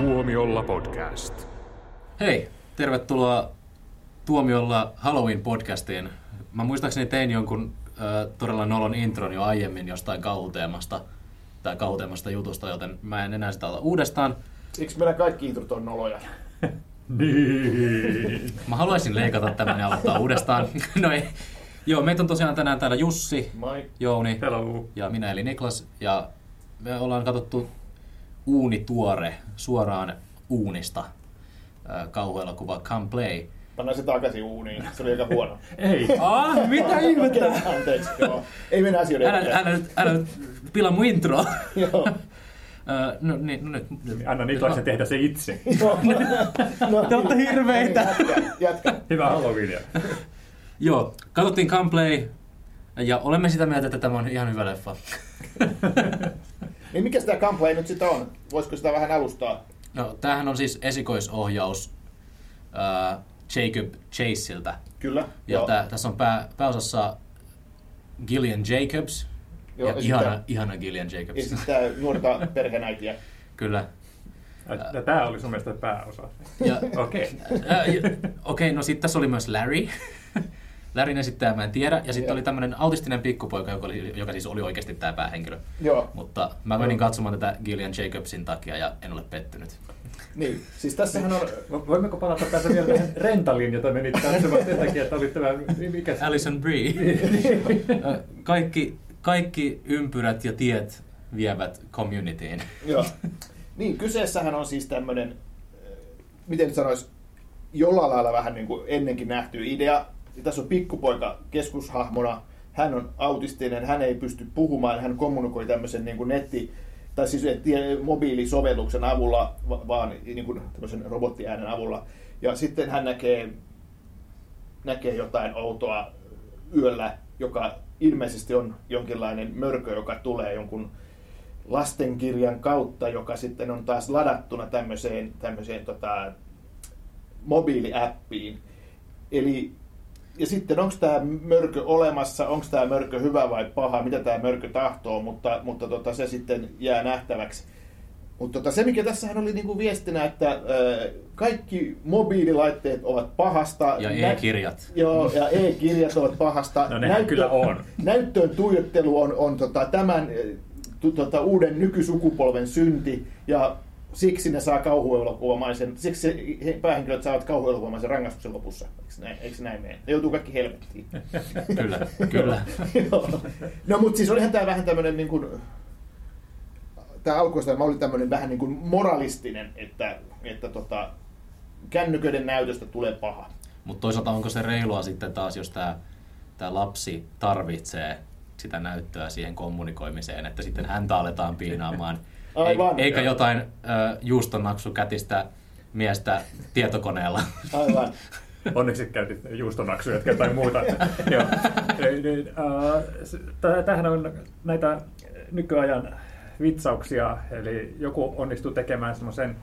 Tuomiolla podcast. Hei, tervetuloa Tuomiolla Halloween-podcastiin. Mä muistaakseni tein jonkun äh, todella nolon intron jo aiemmin jostain kauhuteemasta tai kauhuteemasta jutusta, joten mä en enää sitä ota uudestaan. Siksi meillä kaikki introt on noloja. Niin. Mä haluaisin leikata tämän ja aloittaa uudestaan. no ei. Joo, meitä on tosiaan tänään täällä Jussi, Moi. Jouni Hello. ja minä eli Niklas. Ja me ollaan katsottu uunituore suoraan uunista äh, kauhuelokuva Come Play. Pannaan se takaisin uuniin. Se oli aika huono. Ei. Ah, mitä ihmettä? Anteeksi, joo. Ei mennä asioiden Älä, eteen. älä, nyt, älä nyt pilaa mun introa. Joo. No niin, no nyt. Anna Niklaksen tehdä se itse. Joo. No, Te olette hirveitä. Jatka, jatka. Hyvää Halloweenia. Joo, katsottiin Gunplay ja olemme sitä mieltä, että tämä on ihan hyvä leffa. Niin mikä sitä gameplay nyt sitten on? Voisiko sitä vähän alustaa? No, tämähän on siis esikoisohjaus äh, Jacob Chaseiltä. Kyllä. Ja tää, tässä on pää, pääosassa Gillian Jacobs. Joo, ja ja ihana, ihana Gillian Jacobs. Ja sitten nuorta perheenäitiä. Kyllä. Tämä oli sun mielestä pääosa. Ja, Okei. Ää, ja- Okei, no sitten tässä oli myös Larry. Larryn esittäjä mä en tiedä. Ja sitten oli tämmöinen autistinen pikkupoika, joka, oli, joka siis oli oikeasti tämä päähenkilö. Joo. Mutta mä menin katsomaan tätä Gillian Jacobsin takia ja en ole pettynyt. Niin. Siis tässähän on... Vo- Voimmeko palata tässä vielä tähän Rentalin, jota menit katsomaan sen takia, että oli tämä... Mikä se? Alison Brie. Ää, kaikki, kaikki ympyrät ja tiet vievät communityin. Joo. Niin, kyseessähän on siis tämmöinen, miten sanois, jollain lailla vähän niin kuin ennenkin nähty idea. Tässä on pikkupoika keskushahmona, hän on autistinen, hän ei pysty puhumaan, hän kommunikoi tämmöisen niin kuin netti, tai siis tie- mobiilisovelluksen avulla, va- vaan niin kuin tämmöisen robottiäänen avulla. Ja sitten hän näkee, näkee jotain outoa yöllä, joka ilmeisesti on jonkinlainen mörkö, joka tulee jonkun lastenkirjan kautta, joka sitten on taas ladattuna tämmöiseen, tämmöiseen tota, mobiiliäppiin. Eli ja sitten onko tämä mörkö olemassa, onko tämä mörkö hyvä vai paha, mitä tämä mörkö tahtoo, mutta, mutta tota, se sitten jää nähtäväksi. Mutta tota, se, mikä tässähän oli niinku viestinä, että ää, kaikki mobiililaitteet ovat pahasta. Ja Nä- e-kirjat. Joo, ja e-kirjat ovat pahasta. No nehän kyllä on. Näyttöön tuijottelu on, on tota, tämän eh, tu, tota, uuden nykysukupolven synti, ja siksi ne saa kauhuelokuvamaisen, siksi he, päähenkilöt saavat kauhuelokuvamaisen rangaistuksen lopussa. Eikö näin, eikö näin mene? Ne joutuu kaikki helvettiin. Kyllä, kyllä. Joo. no mutta siis olihan tämä vähän tämmöinen niin kuin, tämä alkuista oli tämmöinen vähän niin kuin moralistinen, että, että tota, kännyköiden näytöstä tulee paha. Mutta toisaalta onko se reilua sitten taas, jos tämä tää lapsi tarvitsee sitä näyttöä siihen kommunikoimiseen, että sitten häntä aletaan piinaamaan. Aivan. Ei- Eikä jotain ö, juustonaksu kätistä miestä tietokoneella. Aivan. Onneksi käytit juustonaksuja, jotka jotain muuta. Joo. Niin, äh, s- tä- Tämähän on näitä nykyajan vitsauksia, eli joku onnistuu tekemään semmoisen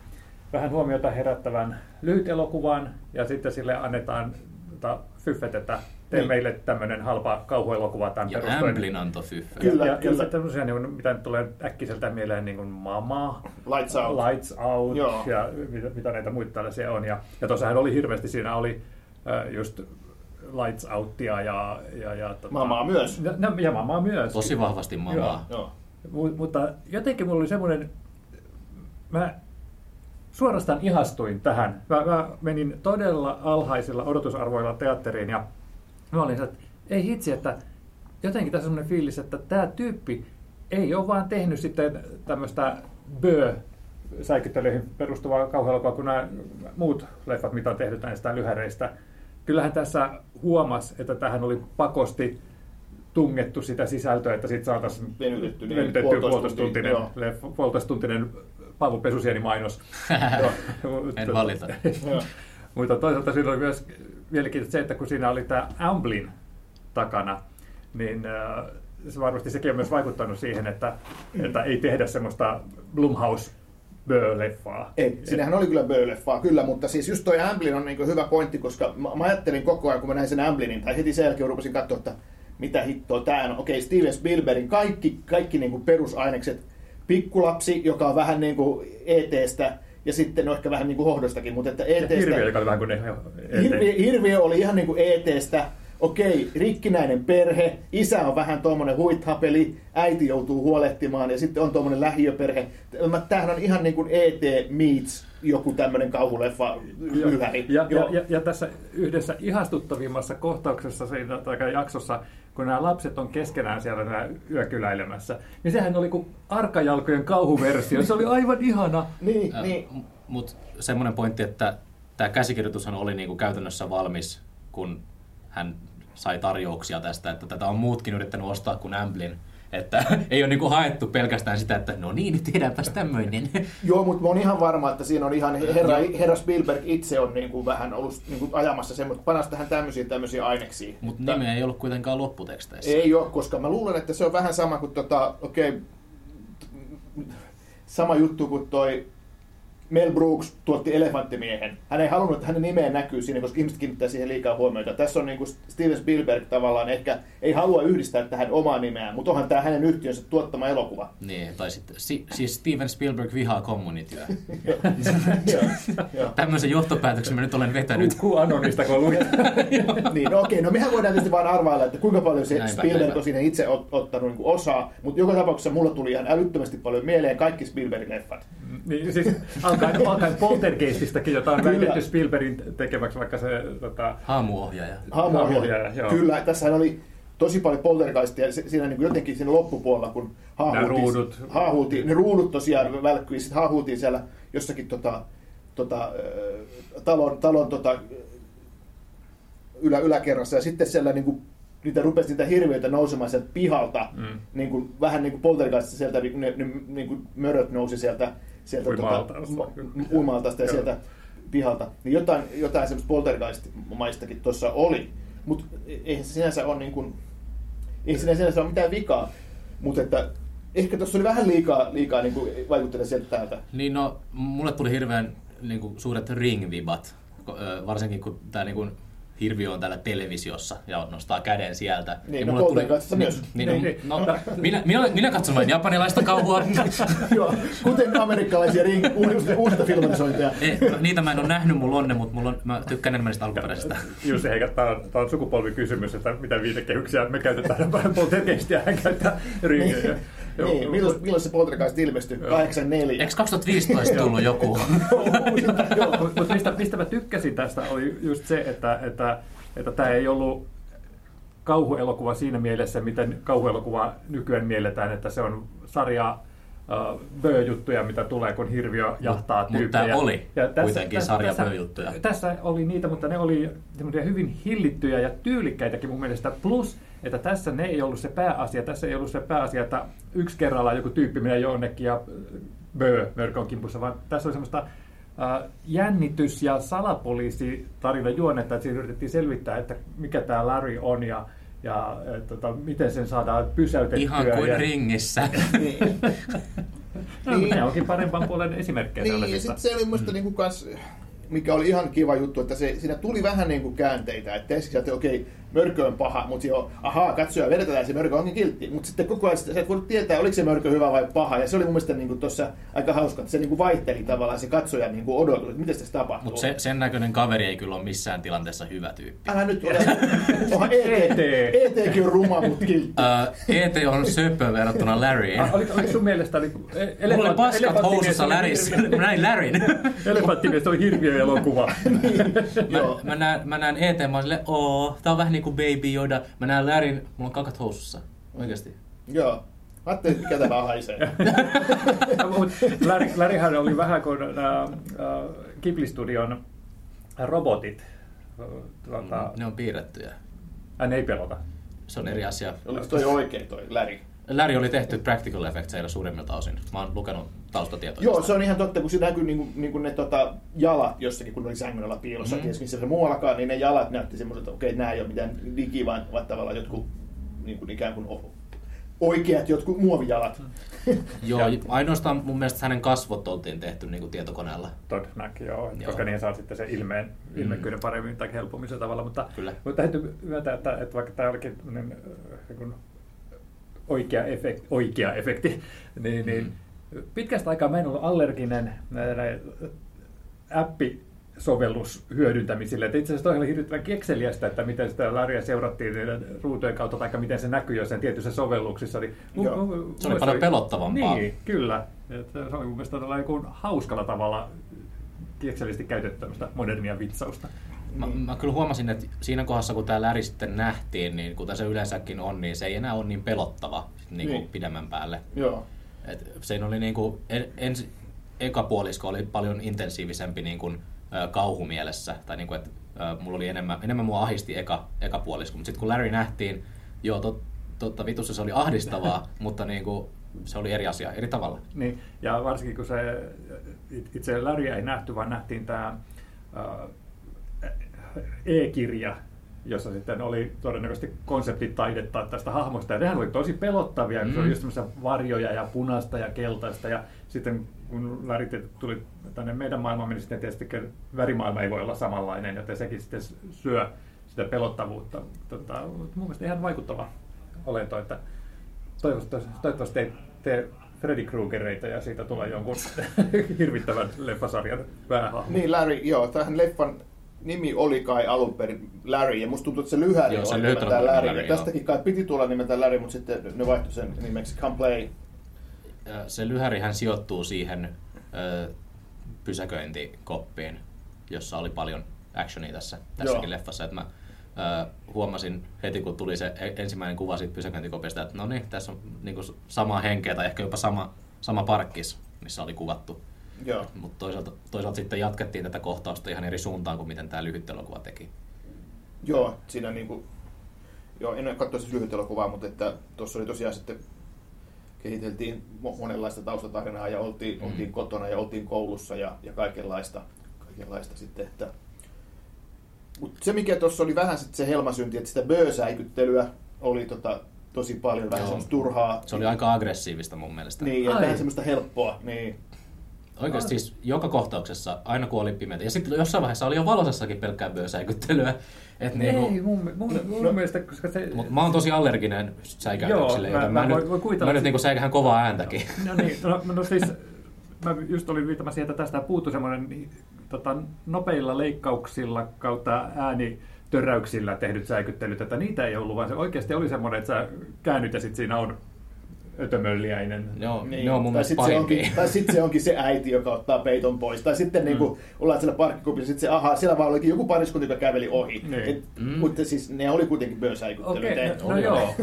vähän huomiota herättävän lyhyt elokuvan, ja sitten sille annetaan tota, fyffet, että tee Niin. meille tämmöinen halpa kauhuelokuva tämän Ja perustuen. Amblin antoi fyffö. Kyllä, ja, ja kyllä. sitten tämmöisiä, niin kuin, mitä nyt tulee äkkiseltä mieleen, niin kuin Mama, Lights out. Lights Out Joo. ja mitä, mitä näitä muita tällaisia on. Ja, ja tuossahan oli hirveästi, siinä oli äh, just Lights Outia ja... ja, ja tota, Mamaa myös. Ja, no, ja Mamaa myös. Tosi vahvasti mamaa. Joo. Mu- mutta jotenkin mulla oli semmoinen, mä suorastaan ihastuin tähän. Mä, mä menin todella alhaisilla odotusarvoilla teatteriin ja mä olin, että ei hitsi, että jotenkin tässä on semmoinen fiilis, että tämä tyyppi ei ole vaan tehnyt sitten tämmöistä bö säikyttelyihin perustuvaa kauhuelokuvaa kuin nämä muut leffat, mitä on tehty näistä lyhäreistä. Kyllähän tässä huomas, että tähän oli pakosti tungettu sitä sisältöä, että sitten saataisiin Venytetty, niin, venytetty puolitoistuntinen, puolitoistuntinen Paavo Pesusieni mainos. En valita. Mutta toisaalta siinä oli myös mielenkiintoista se, että kun siinä oli tämä Amblin takana, niin äh, se varmasti sekin on myös vaikuttanut siihen, että, että ei tehdä semmoista Blumhouse Bö-leffaa. Ei, siinähän oli kyllä Böö-leffaa, kyllä, mutta siis just toi Amblin on niin hyvä pointti, koska mä, mä ajattelin koko ajan, kun mä näin sen Amblinin, tai heti sen jälkeen rupesin katsoa, että mitä hittoa tää on. Okei, Steven Spielbergin kaikki, kaikki niin perusainekset, pikkulapsi, joka on vähän niin kuin ET-stä, ja sitten no ehkä vähän niin kuin hohdostakin, mutta että Ja ETstä... Hirviö, joka oli vähän kuin ne Hirviö, hirviö oli ihan niin kuin ETstä, okei, rikkinäinen perhe, isä on vähän tuommoinen huithapeli, äiti joutuu huolehtimaan ja sitten on tuommoinen lähiöperhe. Tämähän on ihan niin kuin ET meets joku tämmöinen kauhuleffa. Ja, ja, Joo. ja, ja tässä yhdessä ihastuttavimmassa kohtauksessa siinä tai jaksossa, kun nämä lapset on keskenään siellä nämä yökyläilemässä, niin sehän oli kuin arkajalkojen kauhuversio. Se oli aivan ihana. Niin, Äh, niin. Mutta semmoinen pointti, että tämä käsikirjoitushan oli niinku käytännössä valmis, kun hän sai tarjouksia tästä, että tätä on muutkin yrittänyt ostaa kuin Amblin. Että ei ole niinku haettu pelkästään sitä, että no niin, tehdäänpäs tämmöinen. Joo, mutta mä oon ihan varma, että siinä on ihan herra, herra Spielberg itse on niin kuin vähän ollut niin kuin ajamassa semmoista, panas tähän tämmöisiä tämmöisiä aineksia. Mutta nimeä ei ollut kuitenkaan lopputeksteissä. Ei ole, koska mä luulen, että se on vähän sama kuin tota, okei, sama juttu kuin toi Mel Brooks tuotti Elefanttimiehen. Hän ei halunnut, että hänen nimeen näkyy siinä, koska ihmiset kiinnittää siihen liikaa huomiota. Tässä on niin kuin Steven Spielberg tavallaan ehkä ei halua yhdistää tähän omaa nimeään, mutta onhan tämä hänen yhtiönsä tuottama elokuva. Niin, tai sitten, si, siis Steven Spielberg vihaa joo. Tämmöisen johtopäätöksen mä nyt olen vetänyt. Ku Anonista, kun luit. niin, no okei, no mehän voidaan tietysti vaan arvailla, että kuinka paljon se Näinpä, Spielberg näinpä. on siinä itse ot, ottanut niin osaa, mutta joka tapauksessa mulla tuli ihan älyttömästi paljon mieleen kaikki Spielberg-leffat. Niin, siis alkaen, alkaen Poltergeististäkin, jota on Kyllä. väitetty Spielbergin tekemäksi, vaikka se tota, Haamuohjaaja. Haamuohjaaja. Joo. Kyllä, tässä oli tosi paljon poltergeistia siinä niin kuin jotenkin siinä loppupuolella, kun haahuutiin, ruudut. haahuutiin, ne ruudut tosiaan välkkyi, sitten haahuutiin siellä jossakin tota, tota, talon, talon tota, ylä, yläkerrassa ja sitten siellä niin kuin, niitä rupesi niitä hirviöitä nousemaan sieltä pihalta, Mm. niin kuin, vähän niin kuin poltergeistista sieltä, niin, ne, ne, niin kuin möröt nousi sieltä, sieltä tota, uima-altaasta ja sieltä pihalta. Niin jotain, jotain semmoista poltergeist-maistakin tuossa oli. Mutta eihän se sinänsä ole niin kuin, ei siinä sinänsä ole mitään vikaa. Mutta että ehkä tuossa oli vähän liikaa, liikaa niin kuin vaikuttelee sieltä täältä. Niin no, mulle tuli hirveän niin kuin, suuret ring-vibat, varsinkin kun tämä niin kuin, hirviö on täällä televisiossa ja nostaa käden sieltä. Niin, ja no mulle Poltergeistissa myös. Niin, Niin, niin, niin. no, minä, minä, olen- minä katson vain japanilaista kauhua. Joo, kuten amerikkalaisia ring, uusista, uusista filmatisointeja. Ei, no, niitä mä en ole nähnyt mun lonne, mutta mulla on, mä tykkään enemmän niistä alkuperäisistä. Jussi Heikä, tämä on, tämä on sukupolvikysymys, että mitä viitekehyksiä me käytetään poltergeistia, hän käyttää ringejä. Joo. Niin, milloin, milloin se Poltergeist ilmestyi? 84. Eikö 2015 tullut joku? Mutta mut mistä, mistä mä tykkäsin tästä oli just se, että, että, että tämä ei ollut kauhuelokuva siinä mielessä, miten kauhuelokuva nykyään mielletään, että se on sarja uh, böö-juttuja, mitä tulee, kun hirviö jahtaa Mut tyyppejä. tää oli kuitenkin sarja tässä, böö-juttuja. Tässä oli niitä, mutta ne oli hyvin hillittyjä ja tyylikkäitäkin mun mielestä. Plus, että tässä ne ei ollut se pääasia. Tässä ei ollut se pääasia, että yksi kerrallaan joku tyyppi menee jonnekin ja böö, mörkö on kimpussa, vaan tässä oli semmoista äh, jännitys- ja salapoliisitarina juonnetta, että siinä yritettiin selvittää, että mikä tämä Larry on ja, ja äh, tota, miten sen saadaan pysäytettyä. Ihan kuin ja, ringissä. Niin. No, Niin. ne onkin parempan puolen esimerkkejä Niin, ja sitten se oli musta niinku kans, mikä oli ihan kiva juttu, että se, siinä tuli vähän niinku käänteitä, että ensiksi että okei, mörkö on paha, mutta jo, ahaa, katsoja, vedetään se mörkö onkin kiltti. Mutta sitten koko ajan sä et voinut tietää, oliko se mörkö hyvä vai paha, ja se oli mun mielestä niinku tuossa aika hauska, että se niinku vaihteli tavallaan se katsoja niinku odotus, että miten tässä tapahtuu. Mutta se, sen näköinen kaveri ei kyllä ole missään tilanteessa hyvä tyyppi. Älä nyt ole. Onhan ET. ET. ETkin on ruma, mutta kiltti. Uh, ET on söpö verrattuna Larryin. Ah, Oliko, oliko sun mielestä niin, Mulla oli paskat housussa Larrys. Mä näin Larryn. Elefanttimies oli hirviöelokuva. Joo. Mä, mä, näen, mä näen ET, mä oon silleen, oo, tää on vähän niinku Baby Yoda. Mä näen Larryn, mulla on kakat housussa. Oikeesti. Joo. Mä ajattelin, mikä tämä haisee. Mut Larry, Larryhän oli vähän kuin äh, äh, Ghibli-studion robotit. Tuota, Ne on piirrettyjä. äh, ne ei pelota. Se on eri asia. Oliko toi oikein toi Läri? Larry oli tehty practical effectseillä suurimmilta osin. Mä oon lukenut taustatietoja. Joo, se on ihan totta, kun se näkyy niinku, niinku ne tota, jalat jossakin, kun ne oli sängyn alla piilossa, mm. missä se muuallakaan, niin ne jalat näytti semmoiselta, että okei, nämä ei ole mitään digi, vaan, vaan tavallaan jotkut niinku, ikään kuin o- oikeat jotkut muovijalat. Joo, Ja- ainoastaan mun mielestä hänen kasvot oltiin tehty niinku tietokoneella. Todennäköisesti, joo, Joo. koska niihin saa sitten se ilmeen, ilmekkyyden paremmin tai helpommin sillä tavalla. Mutta, Kyllä. mutta täytyy myöntää, että, että vaikka tämä olikin tämmönen, äh, niin kuin oikea, efekti, oikea efekti, niin, niin Mm. Pitkästä aikaa mä en ollut allerginen appi sovellus hyödyntämisille. Et itse asiassa toi oli hirvittävän kekseliästä, että miten sitä Laria seurattiin niiden ruutujen kautta, tai miten se näkyy jossain tietyissä sovelluksissa. Niin Joo. mun- mun Se oli paljon pelottavampaa. Niin, kyllä. Et se oli mun mielestä joku hauskalla tavalla kekseliästi käytetty tämmöistä modernia vitsausta. Mä, mä kyllä huomasin, että siinä kohdassa, kun tämä läri sitten nähtiin, niin kuten se yleensäkin on, niin se ei enää ole niin pelottava niin kuin Niin. pidemmän päälle. Joo. Et siinä oli niin kuin, en, ensi, eka puolisko oli paljon intensiivisempi niin kuin, kauhumielessä. Tai niin kuin, että mulla oli enemmän, enemmän mua ahisti eka, eka puolisko. Mutta sitten kun Larry nähtiin, joo, tot, totta vitussa se oli ahdistavaa, mutta niin kuin, se oli eri asia, eri tavalla. Niin, ja varsinkin kun se it- itse Larryä ei nähty, vaan nähtiin tämä e-kirja, jossa sitten oli todennäköisesti konseptitaidetta tästä hahmosta. Ja nehän oli tosi pelottavia, mm. se oli Mm. just varjoja ja punaista ja keltaista. Ja sitten kun Larry tuli tänne meidän maailmaan, niin sitten tietysti värimaailma ei voi olla samanlainen, joten sekin sitten syö sitä pelottavuutta. Tota, mun mielestä ihan vaikuttava olento, että toivottavasti, toivottavasti ei tee Freddy Kruegereita ja siitä tulee jonkun hirvittävän leffasarjan päähahmo. Niin, Larry, joo, tähän leffan nimi oli kai alun perin Larry, ja musta tuntuu, että se lyhäri Joo, se oli nimeltään Larry. Larry, tästäkin kai piti tulla nimeltään Larry, mutta sitten ne vaihtoi sen nimeksi Come Play. Se lyhärihän sijoittuu siihen ö, pysäköintikoppiin, jossa oli paljon actionia tässä, tässäkin Joo. leffassa. Että mä ö, huomasin heti, kun tuli se e- ensimmäinen kuva siitä pysäköintikopista, että no niin, tässä on niinku sama henkeä tai ehkä jopa sama, sama parkkis, missä oli kuvattu. Joo. Mutta toisaalta, toisaalta sitten jatkettiin tätä kohtausta ihan eri suuntaan kuin miten tämä lyhyt elokuva teki. Joo, siinä niinku, joo, en ole katsonut siis lyhyt elokuvaa, mutta että tuossa oli tosiaan sitten kehiteltiin mo- monenlaista taustatarinaa ja oltiin, Mm. oltiin kotona ja oltiin koulussa ja, ja kaikenlaista, kaikenlaista sitten, että mutta se mikä tuossa oli vähän sitten se helmasynti, että sitä böösäikyttelyä oli tota, tosi paljon, vähän semmoista turhaa. Se oli aika aggressiivista mun mielestä. Niin, ja Ai. vähän semmoista helppoa. Niin. Oikeasti siis joka kohtauksessa, aina kun oli pimeätä. Ja sitten jossain vaiheessa oli jo valosassakin pelkkää böösäikyttelyä. Et niinku, Ei, mun, mun, mun No. mielestä, koska se... Mut mä oon tosi allerginen säikäytyksille, Joo, mä- joten mä mä, voin- nyt, mä nyt niinku säikähän kovaa ääntäkin. No niin, no, no siis mä just olin viittaamassa siihen, että tästä puuttu semmoinen tota, nopeilla leikkauksilla kautta ääni töräyksillä tehdyt säikyttelyt, että niitä ei ollut, vaan se oikeasti oli semmoinen, että sä käännyt ja sit siinä on ötömölliäinen. Ne on, Niin. ne on mun tai sitten se, onkin, tai sitten se onkin se äiti, joka ottaa peiton pois. Tai sitten mm. niinku, ollaan siellä parkkikupissa, sitten se, ahaa, siellä vaan olikin joku pariskunta, joka käveli ohi. Niin. Et, Mm. Mutta siis ne oli kuitenkin böösäikyttelyitä. Okei, Okay, no, no joo.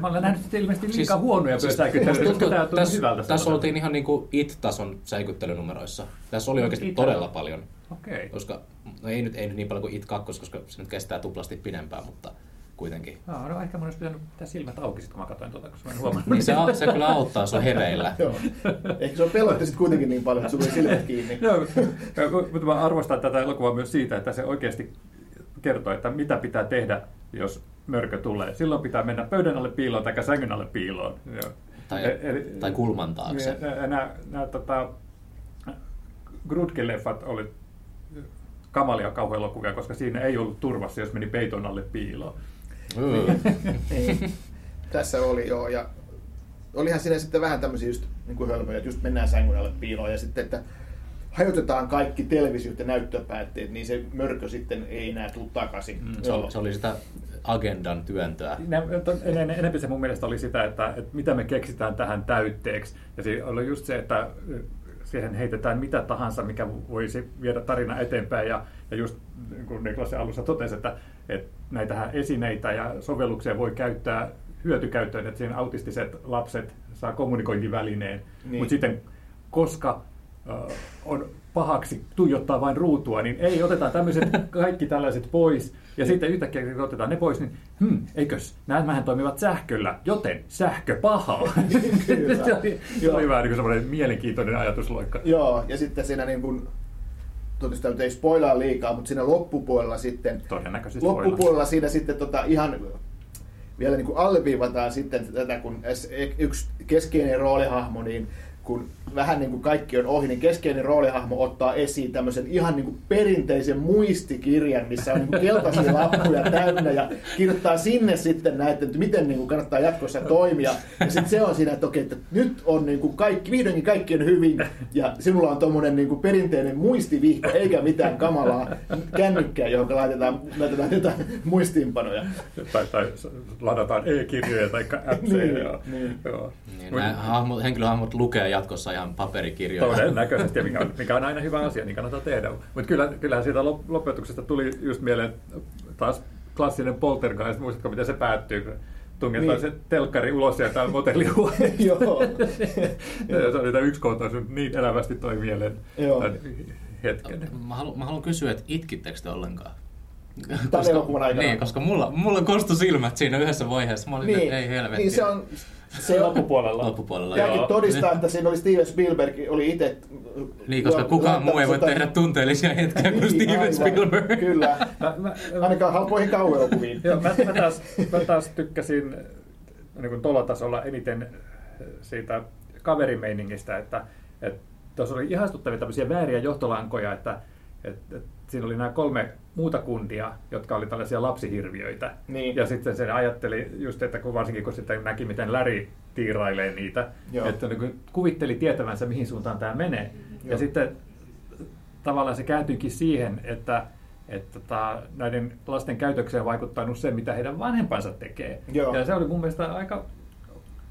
Mä olen nähnyt sitten ilmeisesti liikaa Siis- huonoja siis pösäikyttelyitä, musta koska tämä tässä, hyvältä. tässä oltiin ihan niinku it-tason säikyttelynumeroissa. Tässä oli oikeasti It- todella paljon. Okei. Koska, no ei nyt, ei nyt niin paljon kuin It 2, koska se nyt kestää tuplasti pidempään, mutta kuitenkin. No, no ehkä mun olisi pitänyt pitää silmät auki sit, kun mä katsoin tuota, koska mä en huomannut. Niin se, se kyllä auttaa, se on hereillä. Joo. Ehkä se on pelotti sitten kuitenkin niin paljon, että sulla oli silmät kiinni. Joo, mutta mä arvostan tätä elokuvaa myös siitä, että se oikeasti kertoo, että mitä pitää tehdä, jos mörkö tulee. Silloin pitää mennä pöydän alle piiloon tai sängyn alle piiloon. Joo. Tai, E- eli- tai kulman taakse. Ja- ja Nämä, nämä tota, Grudke-leffat oli kamalia kauhuelokuvia, koska siinä ei ollut turvassa, jos meni peiton alle piiloon. Öö. Niin. Tässä oli joo, ja olihan siinä sitten vähän tämmöisiä just niin kuin hölmöjä, että just mennään sängyn alle piiloon ja sitten, että hajotetaan kaikki televisiot ja näyttöpäätteet, niin se mörkö sitten ei enää tule takaisin. Mm, se, oli, se oli sitä agendan työntöä. En- Enempi se mun mielestä oli sitä, että, että mitä me keksitään tähän täytteeksi. Ja se oli just se, että siihen heitetään mitä tahansa, mikä voisi viedä tarina eteenpäin. Ja, ja just niin kuin Niklas alussa totesi, että, että näitä esineitä ja sovelluksia voi käyttää hyötykäyttöön, että siinä autistiset lapset saa kommunikointivälineen. Niin. Mutta sitten, koska äh, on pahaksi tuijottaa vain ruutua, niin ei, otetaan tämmöiset kaikki tällaiset pois. Ja sitten yhtäkkiä kun otetaan ne pois, niin hmm, eikös, nämähän toimivat sähköllä, joten sähkö pahaa. Kyllä. se oli, se oli vähän niin kuin semmoinen mielenkiintoinen ajatusloikka. Joo, ja sitten siinä niin kuin, sitä nyt ei spoilaa liikaa, mutta siinä loppupuolella sitten, Todennäköisesti loppupuolella siinä sitten tota ihan vielä niin kuin alleviivataan sitten tätä, kun yksi keskeinen roolihahmo, niin kun vähän niin kuin kaikki on ohi, niin keskeinen roolihahmo ottaa esiin tämmöisen ihan niin kuin perinteisen muistikirjan, missä on niin kuin keltaisia lappuja täynnä ja kirjoittaa sinne sitten näitä, että miten niin kuin kannattaa jatkossa toimia. Ja sitten se on siinä, että okei, että nyt on niin kuin kaikki, vihdoinkin kaikki on hyvin ja sinulla on tuommoinen niin kuin perinteinen muistivihko eikä mitään kamalaa kännykkää, johon laitetaan, laitetaan jotain muistiinpanoja. Tai, tai ladataan e-kirjoja tai appseja. Niin, joo. niin. Joo. Niin, nämä hahmot, henkilöhahmot lukee jatkossa ihan paperikirjoja. Todennäköisesti, mikä on, mikä on aina hyvä asia, niin kannattaa tehdä. Mutta kyllä, kyllähän siitä lop- lopetuksesta tuli just mieleen taas klassinen poltergeist. Muistatko, miten se päättyy? kun Tungetaan Niin. se telkkari ulos ja tämä motellihuoneesta. Joo. Se oli tämä yksi kohtaus, niin elävästi toi mieleen Joo. hetken. Mä haluan, mä haluan kysyä, että itkittekö te ollenkaan? Tämän elokuvan aikana. Niin, koska mulla, mulla kostu silmät siinä yhdessä vaiheessa. Mä olin, Niin, että ei helvetti. niin se on, se on Loppupuolella. loppupuolella. Tämäkin joo. todistaa, että siinä oli Steven Spielberg, oli itse... Niin, koska kukaan muu ei voi tehdä tunteellisia hetkiä kuin Steven Niin, aivan. Spielberg. Kyllä, Mä, mä, ainakaan halpoihin kauhuelokuviin. Joo, mä, mä, taas, mä taas tykkäsin niin kuin tuolla tasolla eniten siitä kaverimeiningistä, että, että tuossa oli ihastuttavia tämmöisiä vääriä johtolankoja, että, että, että siinä oli nämä kolme muuta kuntia, jotka oli tällaisia lapsihirviöitä. Niin. Ja sitten se ajatteli just, että kun varsinkin kun sitten näki, miten Läri tiirailee niitä, Joo. että niin kuvitteli tietävänsä, mihin suuntaan tämä menee. Joo. Ja sitten tavallaan se kääntyikin siihen, että, että tota, näiden lasten käytökseen vaikuttanut se, mitä heidän vanhempansa tekee. Joo. Ja se oli mun mielestä aika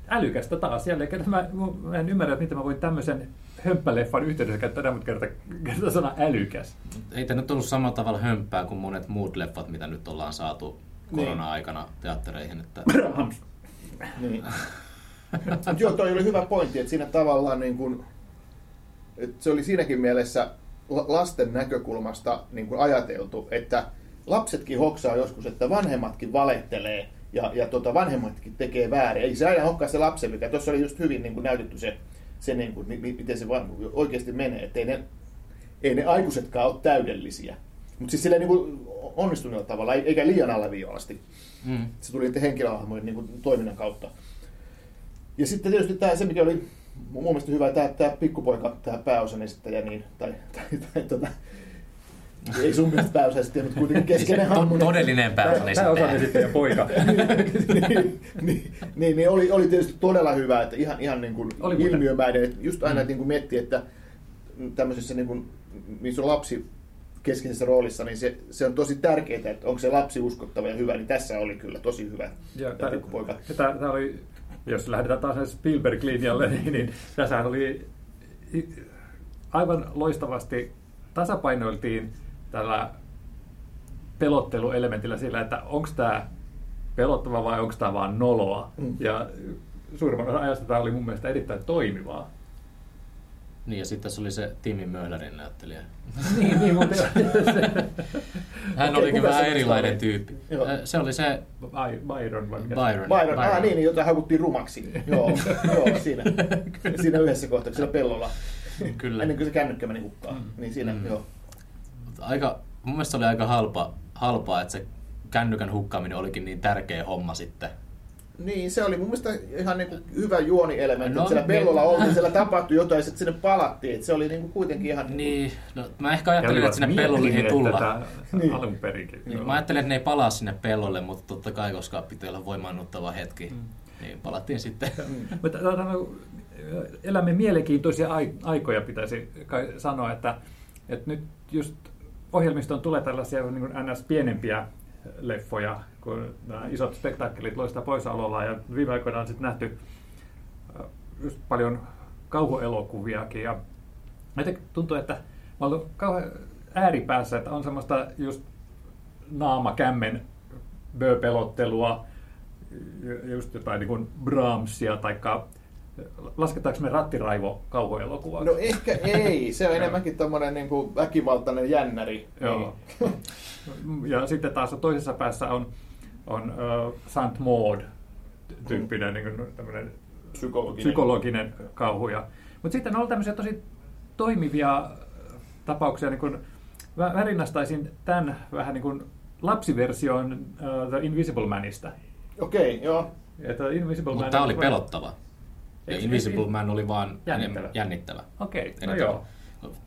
älykästä taas. Jälleen mä, mä en ymmärrä, että miten mä voin tämmöisen hömppäleffan yhteydessä käyttää tämän, mutta kerta, kerta sana älykäs. Ei tämä nyt ollut samalla tavalla hömppää kuin monet muut leffat, mitä nyt ollaan saatu Niin. korona-aikana teattereihin. Että... Brahms. Niin. Joo, toi oli hyvä pointti, että siinä tavallaan niin kuin, että se oli siinäkin mielessä la- lasten näkökulmasta niin kuin ajateltu, että lapsetkin hoksaa joskus, että vanhemmatkin valettelee ja, ja tota, vanhemmatkin tekee väärin. Ei se aina olekaan se lapsen mikä Tuossa oli just hyvin niin kuin näytetty se, se niin kuin, mi- mi- miten se oikeasti menee. Että ei ne, ei ne aikuisetkaan ole täydellisiä. Mutta siis silleen niin kuin onnistuneella tavalla, ei- eikä liian alleviivasti. Mm. Se tuli niiden henkilöhahmojen niin kuin, toiminnan kautta. Ja sitten tietysti tämä, se, mikä oli mun mielestä hyvä, tämä, tämä pikkupoika, tämä pääosan esittäjä, niin, tai, tai, tai tota, ei sun mielestä pääosan esittäjä, mutta kuitenkin keskeinen To- hahmo. niin- todellinen osan esittäjä. esittäjä poika. niin, niin, niin, niin oli, oli tietysti todella hyvä, että ihan, ihan niin kuin Oli ilmiömäinen. Että just aina Mm. niin kuin miettii, että tämmöisessä niin kuin, missä on lapsi keskeisessä roolissa, niin se, se on tosi tärkeää, että onko se lapsi uskottava ja hyvä, niin tässä oli kyllä tosi hyvä Ja tämä. Tämä, oli, jos lähdetään taas Spielberg-linjalle, niin, niin tässähän oli aivan loistavasti tasapainoiltiin tällä pelotteluelementillä sillä, että onko tämä pelottava vai onko tämä vaan noloa. Mm. Ja suurimman osan ajasta tämä oli mun mielestä erittäin toimivaa. Niin, ja sitten tässä oli se Timi Möllerin näyttelijä. niin, niin, mutta Hän Okei, olikin vähän erilainen oli? tyyppi. Joo. Se oli se By- Byron vai mikä se- Byron. Byron, ah niin, niin, jota haukuttiin rumaksi. joo, joo, siinä, siinä yhdessä kohtaa, siellä pellolla. Kyllä. Ennen kuin se kännykkä meni hukkaan. Mm. Niin siinä, Mm. joo. Aika, mun mielestä se oli aika halpa, halpaa, että se kännykän hukkaaminen olikin niin tärkeä homma sitten. Niin, se oli mun mielestä ihan niin kuin hyvä juonielementti. No, No, siellä niin. pellolla oltiin, siellä tapahtui jotain, sitten sinne palattiin. Että se oli niin kuin kuitenkin ihan... Niin, no, mä ehkä Ja ajattelin, että sinne pellolle ei tulla. tätä Niin. alun perinkin. Niin, Joo. mä ajattelin, että ne ei palaa sinne pellolle, mutta totta kai, koska pitää olla voimaannuttava hetki, Mm. niin palattiin sitten. Mm. Mutta tämä on- elämme mielenkiintoisia ai- aikoja, pitäisi kai sanoa, että, että nyt just ohjelmistoon tulee tällaisia niin kuin ns. pienempiä leffoja, kun nämä isot spektaakkelit loistaa poissaololla ja viime aikoina on sitten nähty äh, just paljon kauhuelokuviakin ja tuntuu, että mä olen kauhean ääripäässä, että on semmoista just naamakämmen böpelottelua, ju- just jotain niin kuin Brahmsia, tai lasketaanko me rattiraivo kauhuelokuvaa? No ehkä ei, se on enemmänkin tommonen niin kuin väkivaltainen jännäri. Joo. Niin. Ja sitten taas toisessa päässä on, on uh, Saint Maud tyyppinen niin kuin, Psykologinen. psykologinen kauhu. Ja, mutta sitten on ollut tämmöisiä tosi toimivia tapauksia, niin kuin, rinnastaisin tämän vähän niin kuin lapsiversioon uh, The Invisible Manista. Okei, joo. Että Invisible Mutta Man tämä oli pelottava. Ja Invisible Man oli vaan Jännittävä. jännittävä. Okei, no Eli joo.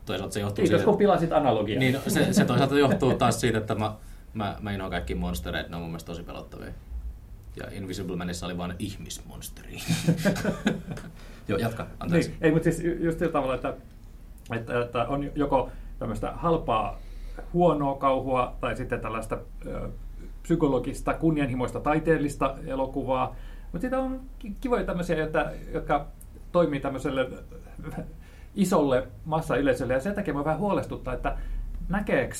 Toisaalta se johtuu Kiitos siitä, kun pilasit analogiaa. niin, no, se, se toisaalta johtuu taas siitä, että mä, mä, mä inhoan kaikki monstereita, ne on mun mielestä tosi pelottavia. Ja Invisible Manissa oli vain ihmismonsteri. Joo, jatka, anteeksi. Niin, ei, mutta siis ju- just sillä tavalla, että, että, että on joko tämmöistä halpaa huonoa kauhua tai sitten tällaista ö, psykologista, kunnianhimoista, taiteellista elokuvaa. Mutta sitten on ki- kivoja tämmöisiä, että, jotka toimii tämmöiselle isolle massayleisölle. Ja sen takia mä vähän huolestuttaa, että näkeekö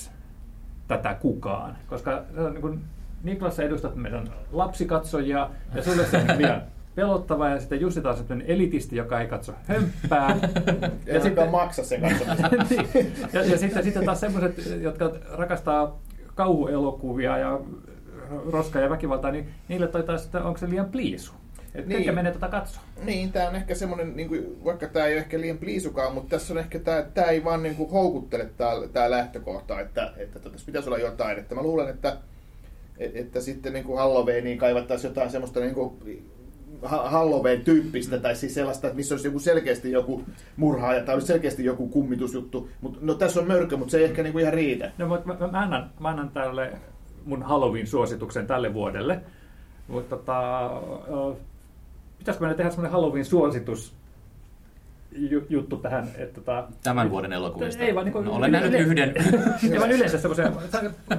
tätä kukaan. Koska niin kuin, Niklas sä edustat meidän lapsikatsojia ja sulle se on liian pelottava ja sitten Jussi taas sellainen elitisti, joka ei katso hömppää. Ei sitten maksa sen katsomisen. niin. ja, ja sitten, sitten taas semmoiset, jotka rakastaa kauhuelokuvia ja roskaa ja väkivaltaa, niin niille toi taas, että onko se liian pliisu. Että Niin. menee tuota katsoa. Niin, tämä on ehkä semmoinen, niin kuin, vaikka tämä ei ole ehkä liian pliisukaan, mutta tässä on ehkä tämä, tämä ei vaan niin kuin, houkuttele tämä, tämä lähtökohta, että, että tässä pitäisi olla jotain. Että mä luulen, että, että sitten niin kuin Halloweeniin kaivattaisiin jotain semmoista niin kuin, ha- Halloween-tyyppistä, tai siis sellaista, että missä olisi joku selkeästi joku murhaaja, tai olisi selkeästi joku kummitusjuttu. Mutta no tässä on mörkö, mutta se ei ehkä niin kuin ihan riitä. No, mutta mä, mä, mä, annan, mä annan tälle mun Halloween-suosituksen tälle vuodelle. Mutta tota, pitäisikö meidän tehdä semmoinen Halloween-suositus ju- juttu tähän, että tota, Tämän vuoden elokuvista. Ei vaan niin kuin, no, olen nähnyt yhden. Ei vaan yleensä semmoisia,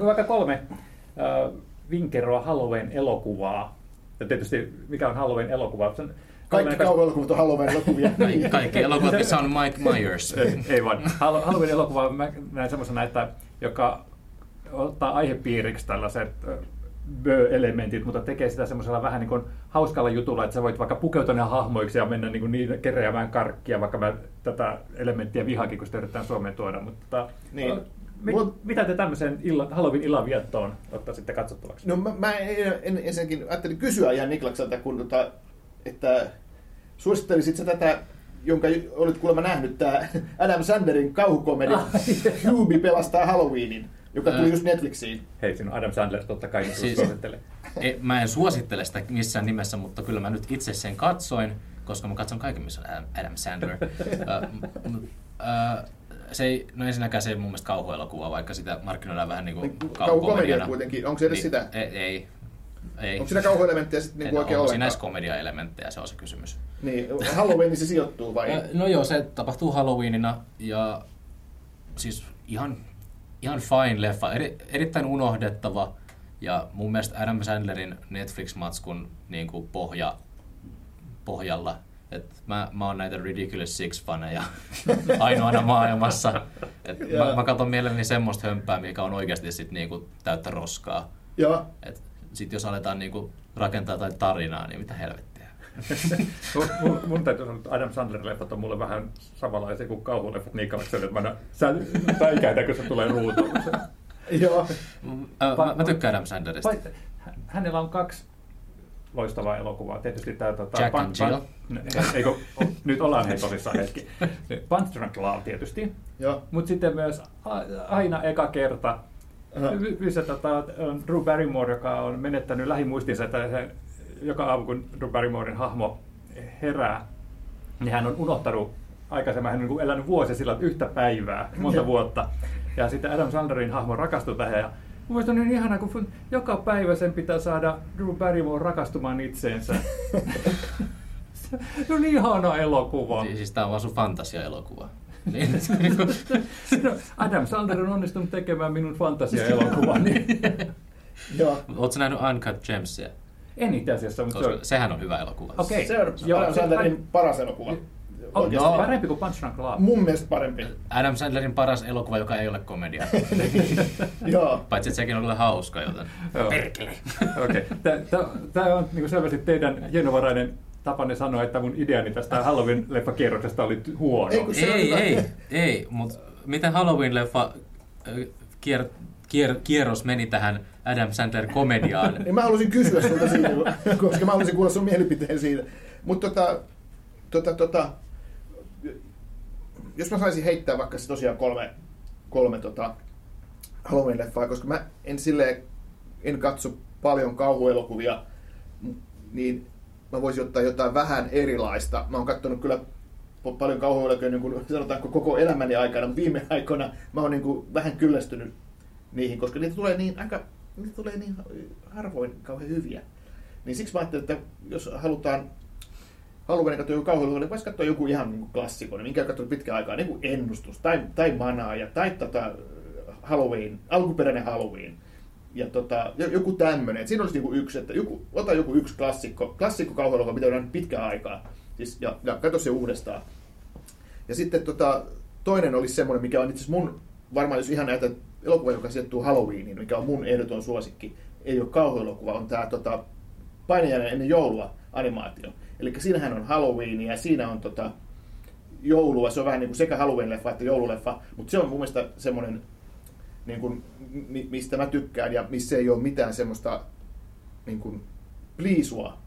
vaikka kolme äh, vinkeroa Halloween-elokuvaa. Ja tietysti mikä on Halloween-elokuva? Se on Kaikki kauhuelokuvat on Halloween-elokuvia. Kaikki, kaikki elokuvat, missä on Mike Myers. ei, ei vaan. Hall- Halloween-elokuva mä näen semmoisena, että joka ottaa aihepiiriksi tällaiset ö, bö-elementit, mutta tekee sitä semmoisella vähän niin kuin hauskalla jutulla, että sä voit vaikka pukeutua ne hahmoiksi ja mennä niin kuin niin keräämään karkkia, vaikka mä tätä elementtiä vihaakin, kun sitä yritetään Suomeen tuoda. Mutta tota, Niin. ö, mi- Mut- mitä te tämmöiseen illa, Halloween illan viettoon ottaisitte katsottavaksi? No mä, mä en, en, ensinnäkin ajattelin kysyä ihan Niklakselta, kun, tota, että suosittelisit sä tätä, jonka olit kuulemma nähnyt, tämä Adam Sandlerin kauhukomedi Hubi pelastaa Halloweenin, joka tuli just Netflixiin. Hei, siinä on Adam Sandler totta kai, niin Siis- siis... suosittelen. Ei, mä en suosittele sitä missään nimessä, mutta kyllä mä nyt itse sen katsoin, koska mä katson kaiken, missä on Adam, Sandler. Se ei, no ensinnäkään se ei mun mielestä kauhuelokuva, vaikka sitä markkinoidaan vähän niin kuin Kauhukomedia kauhukomediana. kuitenkin, onko se edes sitä? Ei, ei. ei. Onko siinä kauhuelementtejä sitten En, niinku oikein onko siinä edes ollenkaan? komedia-elementtejä, se on se kysymys. Niin, Halloween se sijoittuu vai? No joo, se tapahtuu Halloweenina ja siis ihan, ihan fine leffa, Eri, erittäin unohdettava ja mun mielestä Adam Sandlerin Netflix-matskun niin kuin pohja, pohjalla. Et mä, mä oon näitä Ridiculous Six-faneja ainoana maailmassa. Et mä, mä katson mielelläni semmoista hömpää, mikä on oikeasti sit niinku täyttä roskaa. Joo. Et sit jos aletaan niinku rakentaa jotain tarinaa, niin mitä helvettiä. mun, mun, täytyy sanoa, että Adam Sandlerin leffat on mulle vähän samanlaisia kuin kauhuleffat niin kauan, että mä, sä päikäitä, kun se tulee ruutuun. Joo. Ö, mä, mä tykkään Adam Sandlerista. Hänellä on kaksi loistavaa elokuvaa. Tietysti tämä... Tota, Jack and Jill. eikö, nyt ollaan hei tosissaan hetki. Punch Drunk Love tietysti. Joo. Mutta sitten myös a- aina eka kerta, missä tota, on Drew Barrymore, joka on menettänyt lähimuistinsa, että se, joka aamu kun Drew Barrymoren hahmo herää, niin hän on unohtanut aikaisemmin, hän on niin elänyt vuosia sillä yhtä päivää, monta vuotta. Ja sitten Adam Sandlerin hahmo rakastui tähän ja Mun mielestä on niin ihanaa, kun joka päivä sen pitää saada Drew Barrymore rakastumaan itseensä. Se on niin ihana elokuva. Siis, siis tää on vaan sun fantasia-elokuva. Niin, No, Adam Sandler on onnistunut tekemään minun fantasia-elokuvani. Joo. Oletko nähnyt Uncut Gemsia? En itse asiassa, mutta se Koska on, sehän on hyvä elokuva. Okei. Se on Joo, Adam se- Sandlerin paras elokuva. on Oikeasti. Joo. parempi kuin Punch Drunk Love. Mun mielestä parempi. Adam Sandlerin paras elokuva, joka ei ole komedia. Joo. Paitsi, että sekin on kyllä hauska, joten... Perkele! Okei. Tämä on niin selvästi teidän hienovarainen tapanne sanoa, että mun ideani tästä Halloween-leffakierroksesta oli huono. Ei, se on Ei, hyvä. ei, ei, mutta miten Halloween-leffa ö, kier, kier, kierros meni tähän Adam Sandler-komediaan? Niin mä halusin kysyä sulta siitä, koska mä halusin kuulla sun mielipiteen siitä. Mutta tota, tota, tota, jos mä saisin heittää vaikka se tosiaan kolme, kolme tota Halloween-leffaa, koska mä en silleen, en katso paljon kauhuelokuvia, niin mä voisin ottaa jotain vähän erilaista. Mä oon katsonut kyllä paljon kauhuelokuvia, niin kuin sanotaanko koko elämäni aikana, mutta viime aikoina mä oon niin kuin vähän kyllästynyt niihin, koska niitä tulee niin aika, niitä tulee niin harvoin kauhean hyviä. Niin siksi mä ajattelin, että jos halutaan haluan katsoa joku kauhuelokuva, niin voisi katsoa joku ihan niin kuin klassikko, niin minkä on katsonut pitkään aikaa, niin kuin Ennustus tai, tai Manaaja tai tota Halloween, alkuperäinen Halloween. Ja tota, jo- joku tämmöinen. Siinä olisi niinku yksi, että joku, ota joku yksi klassikko, klassikko kauhuelokuva, mitä on pitkään aikaa. Siis, ja, ja katso se uudestaan. Ja sitten tota, toinen olisi semmoinen, mikä on itse mun, varmaan jos ihan näitä elokuva, joka sijoittuu Halloweeniin, mikä on mun ehdoton suosikki, ei ole kauhuelokuva, on tämä tota, painajainen ennen joulua animaatio. Eli siinähän on Halloween ja siinä on tota, joulua, se on vähän niin kuin sekä Halloween-leffa että joululeffa, mutta se on mun mielestä semmoinen, niin kuin, mi- mistä mä tykkään ja missä ei ole mitään semmoista niin kuin, pliisua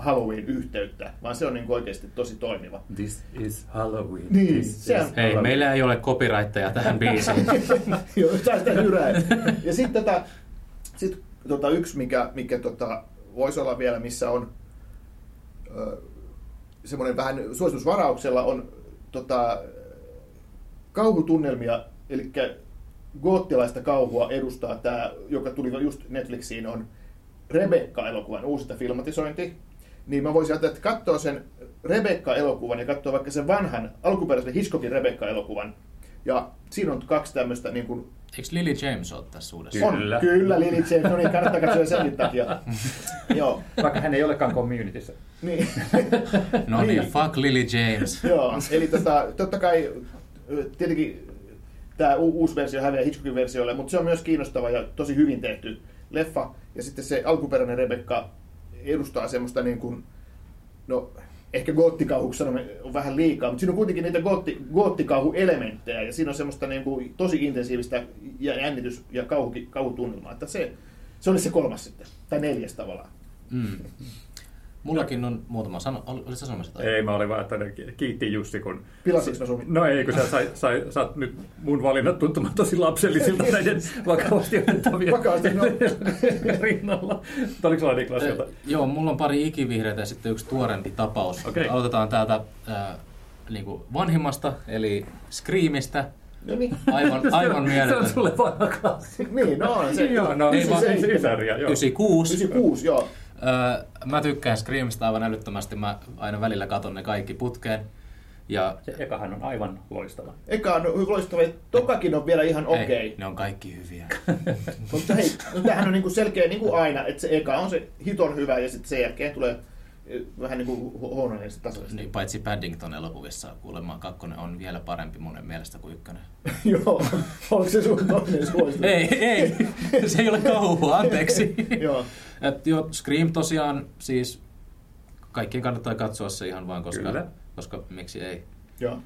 Halloween-yhteyttä, vaan se on niin kuin oikeasti tosi toimiva. This is Halloween. Niin, This se is on- Hei, Halloween. meillä ei ole copyrightteja tähän biisiin. Joo, saa sitä hyrää. Ja sitten tota, sit, tota, yksi, mikä, mikä tota, voisi olla vielä, missä on ö, semmoinen vähän suositusvarauksella, on tota, kauhutunnelmia, eli goottilaista kauhua edustaa tämä, joka tuli just Netflixiin, on Rebecca-elokuvan uusinta filmatisointi. Niin mä voisin ajatella, että katsoo sen Rebecca-elokuvan ja katsoo vaikka sen vanhan alkuperäisen Hitchcockin Rebecca-elokuvan. Ja siinä on kaksi tämmöistä niin kuin, Eikö Lily James ole tässä uudessa? on, Kyllä. kyllä Lily James, no niin, kannattaa katsoa senkin takia. Joo, Vaikka hän ei olekaan communityssä. niin. No niin, Niin. fuck Lily James. Joo, eli tota, totta kai tietenkin tämä uusi versio häviää Hitchcockin versiolle, mutta se on myös kiinnostava ja tosi hyvin tehty leffa. Ja sitten se alkuperäinen Rebecca edustaa semmoista niin kuin, no ehkä goottikauhuksi sanomme on vähän liikaa, mutta siinä on kuitenkin niitä gootti, goottikauhu-elementtejä ja siinä on semmoista niin kuin, tosi intensiivistä jännitys- ja kauhu, kauhutunnelmaa. Että se, se olisi se kolmas sitten, tai neljäs tavallaan. Mm. Mullakin on muutama sano. Ol- Olit sä sanomassa jotain? Ei, mä olin vaan, että kiitti Jussi, kun... Pilasinko mä sun? No ei, kun sä sai, sai, saat nyt mun valinnat tuntumaan tosi lapsellisilta näiden vakavasti otettavien Vakavasti, no. rinnalla. Oliko sulla Niklas Ö, jotain? Joo, mulla on pari ikivihreitä ja sitten yksi tuorempi tapaus. Okei. Aloitetaan täältä äh, niinku vanhimmasta, eli Screamista. No niin. Aivan, aivan Se on mieletön. sulle vanha klassi. Niin, no on se. Joo, no Ei vaan- ei ysäriä, joo. 96. 96, joo. Öö, mä tykkään Screamista aivan älyttömästi. Mä aina välillä katon ne kaikki putkeen. Ja Se ekahan on aivan loistava. Eka on loistava, tokakin on vielä ihan okei. Ei, ne on kaikki hyviä. Mutta hei, no tämähän on niinku selkeä niin kuin aina, että se eka on se hiton hyvä ja sitten sen jälkeen tulee vähän niin kuin huonoinen niin, paitsi Paddington elokuvissa kuulemma kakkonen on vielä parempi monen mielestä kuin ykkönen. Joo, onko se sun toinen suositus? Ei, ei, se ei ole kauhua, anteeksi. Joo, Et jo, Scream tosiaan, siis kaikkien kannattaa katsoa se ihan vaan, koska, Kyllä. koska miksi ei. joo.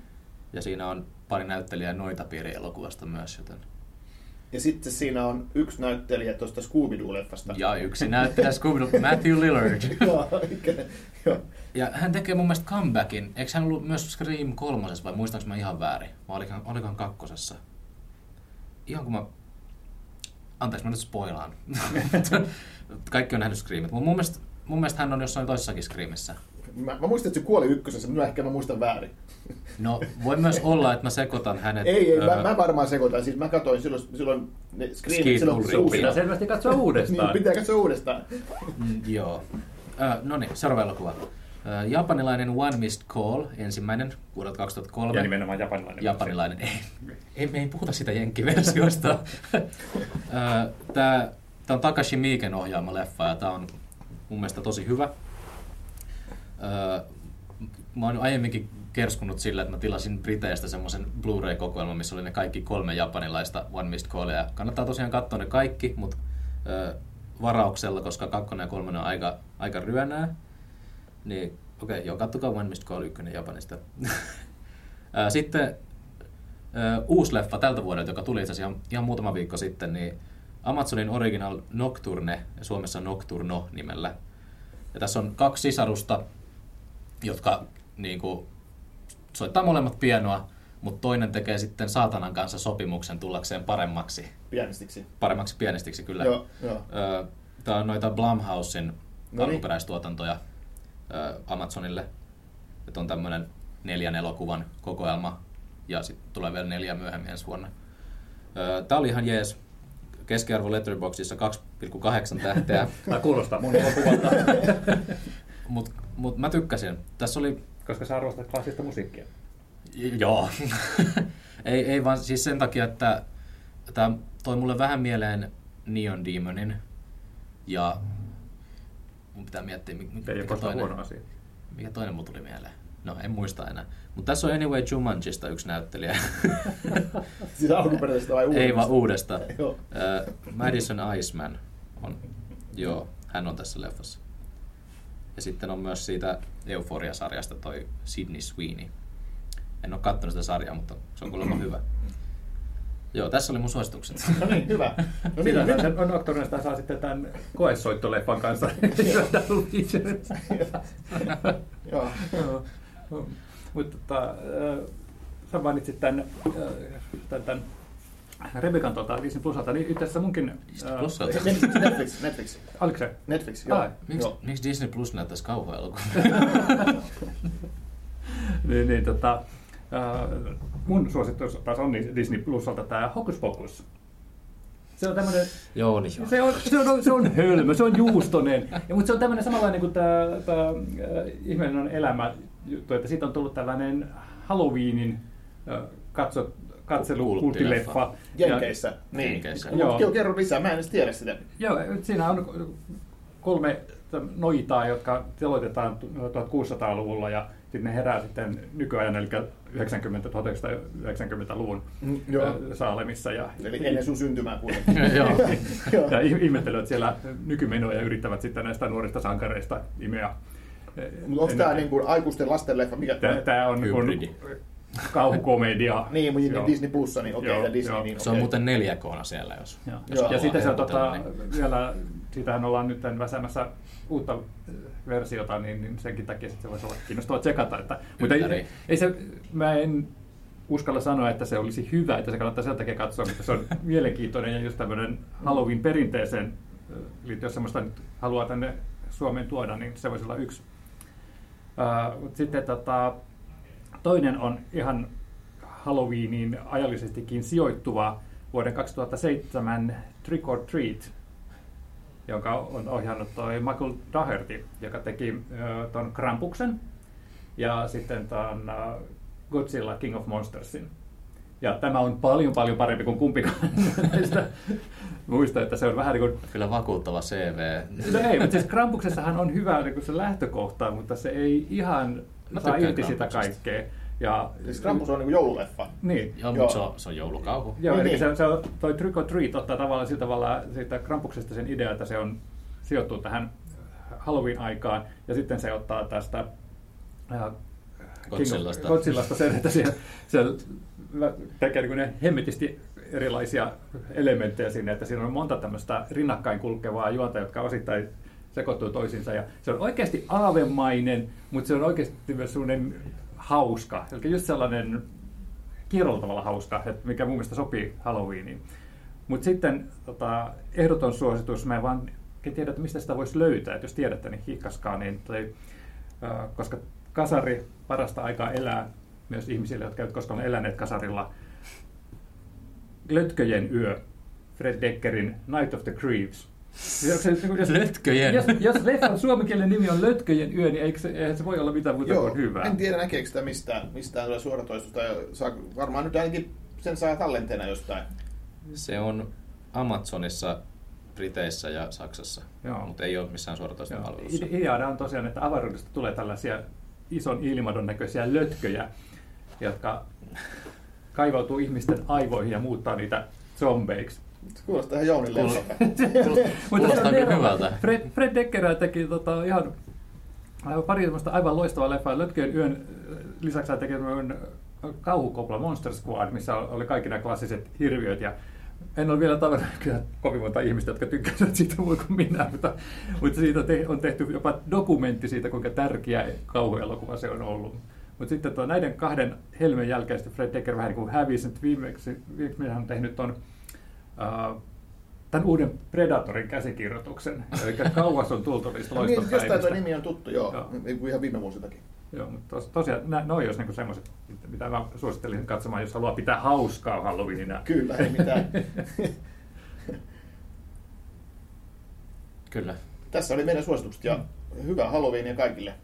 Ja siinä on pari näyttelijää noita elokuvasta myös, joten... Ja sitten siinä on yksi näyttelijä tuosta Scooby-Doo-leffasta. Ja yksi näyttelijä Scooby Matthew Lillard. Joo, ikäinen. Joo. Ja hän tekee mun mielestä comebackin. Eikö hän ollut myös Scream kolmosessa vai muistaaks mä ihan väärin? Vai olikohan, olikohan kakkosessa? Ihan kun mä... Anteeksi, mä nyt spoilaan. Kaikki on nähnyt Screamit. Mutta mun mielestä, mun mielestä hän on jossain toisessakin Screamissa. Mä, mä muistan, että se kuoli ykkösessä, mutta ehkä mä muistan väärin. No, voi myös olla, että mä sekoitan hänet... Ei, ei, mä, öö, mä varmaan sekoitan. Siis mä katsoin silloin, silloin ne Screamit Skeet silloin, kun se uusi. Pitää selvästi katsoa Niin, uudestaan. pitää katsoa uudestaan. Mm, joo. Äh, no niin, seuraava elokuva. Äh, japanilainen One Missed Call, ensimmäinen vuodelta 2003. Ja nimenomaan japanilainen. Japanilainen. Ei, ei, me ei puhuta sitä jenkkiversiosta. Tämä on Takashi Miiken ohjaama leffa ja tämä on mun mielestä tosi hyvä. Ö, Mä oon aiemminkin kerskunut sillä, että mä tilasin Briteistä semmoisen Blu-ray-kokoelman, missä oli ne kaikki kolme japanilaista One Missed Callia. Kannattaa tosiaan katsoa ne kaikki, mutta ö, varauksella, koska kakkonen ja kolmonen on aika, aika ryönää. Niin okei, okay, joo, kattokaa One Missed Call 1 Japanista. Ö, Sitten ö, uusi leffa tältä vuodelta, joka tuli itse asiassa ihan, ihan muutama viikko sitten, niin Amazonin Original Nocturne, ja Suomessa Nocturno nimellä. Ja tässä on kaksi sisarusta, jotka niin kuin, soittaa molemmat pianoa, mutta toinen tekee sitten saatanan kanssa sopimuksen tullakseen paremmaksi, Pianistiksi. paremmaksi pianistiksi kyllä. Joo, joo. Tämä on noita Blumhousein No niin. alkuperäistuotantoja. Amazonille. Että on tämmöinen neljän elokuvan kokoelma ja sitten tulee vielä neljä myöhemmin ensi vuonna. Ö, Tää oli ihan jees. Keskiarvo Letterboxdissa 2,8 tähteä, Tämä kuulostaa mun elokuvalta, mutta mut mä tykkäsin. Tässä oli koska sä arvostat klassista musiikkia. Joo. ei, ei vaan siis sen takia, että tämä toi mulle vähän mieleen Neon Demonin. Ja mun pitää miettiä, mikä koskaan toinen, huono asia. mikä toinen mun tuli mieleen. No, en muista enää. Mutta tässä on Anyway Jumanjista yksi näyttelijä. Siis alkuperäisestä vai uudesta? ei vaan uudesta. Joo. Ö, Madison Iceman on, joo, hän on tässä leffassa. Ja sitten on myös siitä Euphoria-sarjasta toi Sydney Sweeney. En ole katsonut sitä sarjaa, mutta se on kuulemma hyvä. Joo, tässä oli mun suositukset. No niin, hyvä. No niin, Sitä nyt, sen on Nocturnesta saa sitten tämän koesoittoleffan kanssa. Joo. Joo. Mutta tota, äh, sä mainitsit tämän, äh, tämän, tämän Rebekan tuota Disney Plusalta, niin itse asiassa munkin... äh, Plusalta? Netflix, Netflix, Netflix. Oliko se? Netflix, joo. Ai, Miksi, joo. miksi Disney Plus näyttäisi kauhuelokuvia? niin, niin, tota, äh, mun suositus taas on Disney Plusalta tämä Hocus Pocus. Se on tämmöinen joo, niin joo. Se on, se, on, se on hölmö, se on juustonen. Ja, mutta se on tämmöinen samanlainen kuin tämä, tämä äh, ihmeellinen elämä juttu, että siitä on tullut tällainen Halloweenin katso, katselukulttileffa. Jenkeissä. Niin. Jenkeissä. Joo. Joo. Kerro lisää, mä en edes tiedä sitä. Joo, siinä on kolme noitaa, jotka teloitetaan 1600-luvulla ja sitten ne herää sitten nykyajan, eli 90, 1990-luvun Mm, joo. Saalemissa. Ja, Eli ennen sun syntymää kuitenkin. ja ihmettelevät siellä nykymenoja ja yrittävät sitten näistä nuorista sankareista imeä. Mutta onko tämä niinku aikuisten lastenleffa? Mikä Tämä on niin Hybridi. kuin kauhukomedia. Niin, mutta Joo. Disney Plussa, niin okei, ja Disney, joo. niin Se on muuten 4 k siellä, jos... Joo. jos Joo. Ja sitten se on tota, niin- vielä, siitähän ollaan nyt väsäämässä uutta äh, versiota, niin, niin senkin takia se voisi olla kiinnostavaa tsekata. Että, mutta ei, ei se, mä en uskalla sanoa, että se olisi hyvä, että se kannattaa sen takia katsoa, mutta se on mielenkiintoinen ja just tämmöinen Halloween perinteeseen äh, liittyen, jos semmoista nyt haluaa tänne Suomeen tuoda, niin se voisi olla yksi. Mutta sitten tota, toinen on ihan Halloweeniin ajallisestikin sijoittuva vuoden 2007 Trick or Treat, jonka on ohjannut toi Michael Daherty, joka teki ton Krampuksen ja sitten ton Godzilla King of Monstersin. Ja tämä on paljon paljon parempi kuin kumpikaan näistä. Muista, että se on vähän niin kuin Kyllä vakuuttava CV. No ei, mutta siis Krampuksessahan on hyvä niin kuin se lähtökohta, mutta se ei ihan Mä saa irti sitä kaikkea. Ja, Siis Krampus on niinku joululeffa. Niin. Joo, Joo. mutta se on, se on joulukauhu. Joo, Niin, eli niin. se, se on, toi Trick or Treat ottaa tavallaan sillä tavalla siitä Krampuksesta sen idea, että se on sijoittuu tähän Halloween-aikaan, ja sitten se ottaa tästä äh, Godzillasta. Godzillasta sen, että siellä, siellä tekee niin ne hemmetisti erilaisia elementtejä sinne, että siinä on monta tämmöistä rinnakkain kulkevaa juonta, jotka osittain sekoittuu toisiinsa. Ja se on oikeasti aavemainen, mutta se on oikeasti myös sellainen hauska. Eli just sellainen kierrolla tavalla hauska, että mikä mun mielestä sopii Halloweeniin. Mutta sitten tota, ehdoton suositus, mä en vaan en tiedä, että mistä sitä voisi löytää. että jos tiedätte, niin hiikkaskaa. Niin toi, äh, koska kasari parasta aikaa elää myös ihmisille, jotka eivät koskaan eläneet kasarilla. Lötköjen yö, Fred Deckerin Night of the Creeps. Onko se- niin Jos, Lötköjen? Jos, jos leffan suomenkielinen nimi on Lötköjen yö, niin eikö se, eihän se voi olla mitään muuta kuin hyvää. en tiedä näkeekö sitä mistään, mistään tulee suoratoistusta. Saa, varmaan nyt ainakin sen saa tallenteena jostain. Se on Amazonissa, Briteissä ja Saksassa, Joo. mutta ei ole missään suoratoistopalvelussa. Ide- Ideana on tosiaan, että avaruudesta tulee tällaisia ison ilmadon näköisiä lötköjä, jotka kaivautuu ihmisten aivoihin ja muuttaa niitä zombeiksi. Se kuulostaa ihan leffalta. Kuulostaa kyllä hyvältä. Fred, Fred Decker teki tota, ihan aivan pari semmoista aivan loistavaa leffaa. Lötköjen yön lisäksi hän teki kauhukopla Monster Squad, missä oli kaikki nämä klassiset hirviöt. Ja en ole vielä tavannut kyllä kovin monta ihmistä, jotka tykkäsivät siitä muuta kuin minä, mutta, mutta siitä on te- on tehty jopa dokumentti siitä, kuinka tärkeä kauhuelokuva se on ollut. Mutta sitten tuo, näiden kahden helmen jälkeen Fred Decker vähän niin kuin hävisi. Nyt viimeksi, viimeksi hän on tehnyt ton, uh, tämän uuden Predatorin käsikirjoituksen. Eli kauas on tultu niistä No niin, jostain tuo loistopäivistä. nimi on tuttu, joo. Joo. Niin ihan viime vuosiltakin. Joo, mutta tos, tosiaan nä, noi olisi niinku semmoiset, mitä mä suosittelisin katsomaan, jos haluaa pitää hauskaa Halloweenina. Kyllä, ei mitään. Kyllä. Tässä oli meidän suositukset ja hyvää Halloweenia kaikille.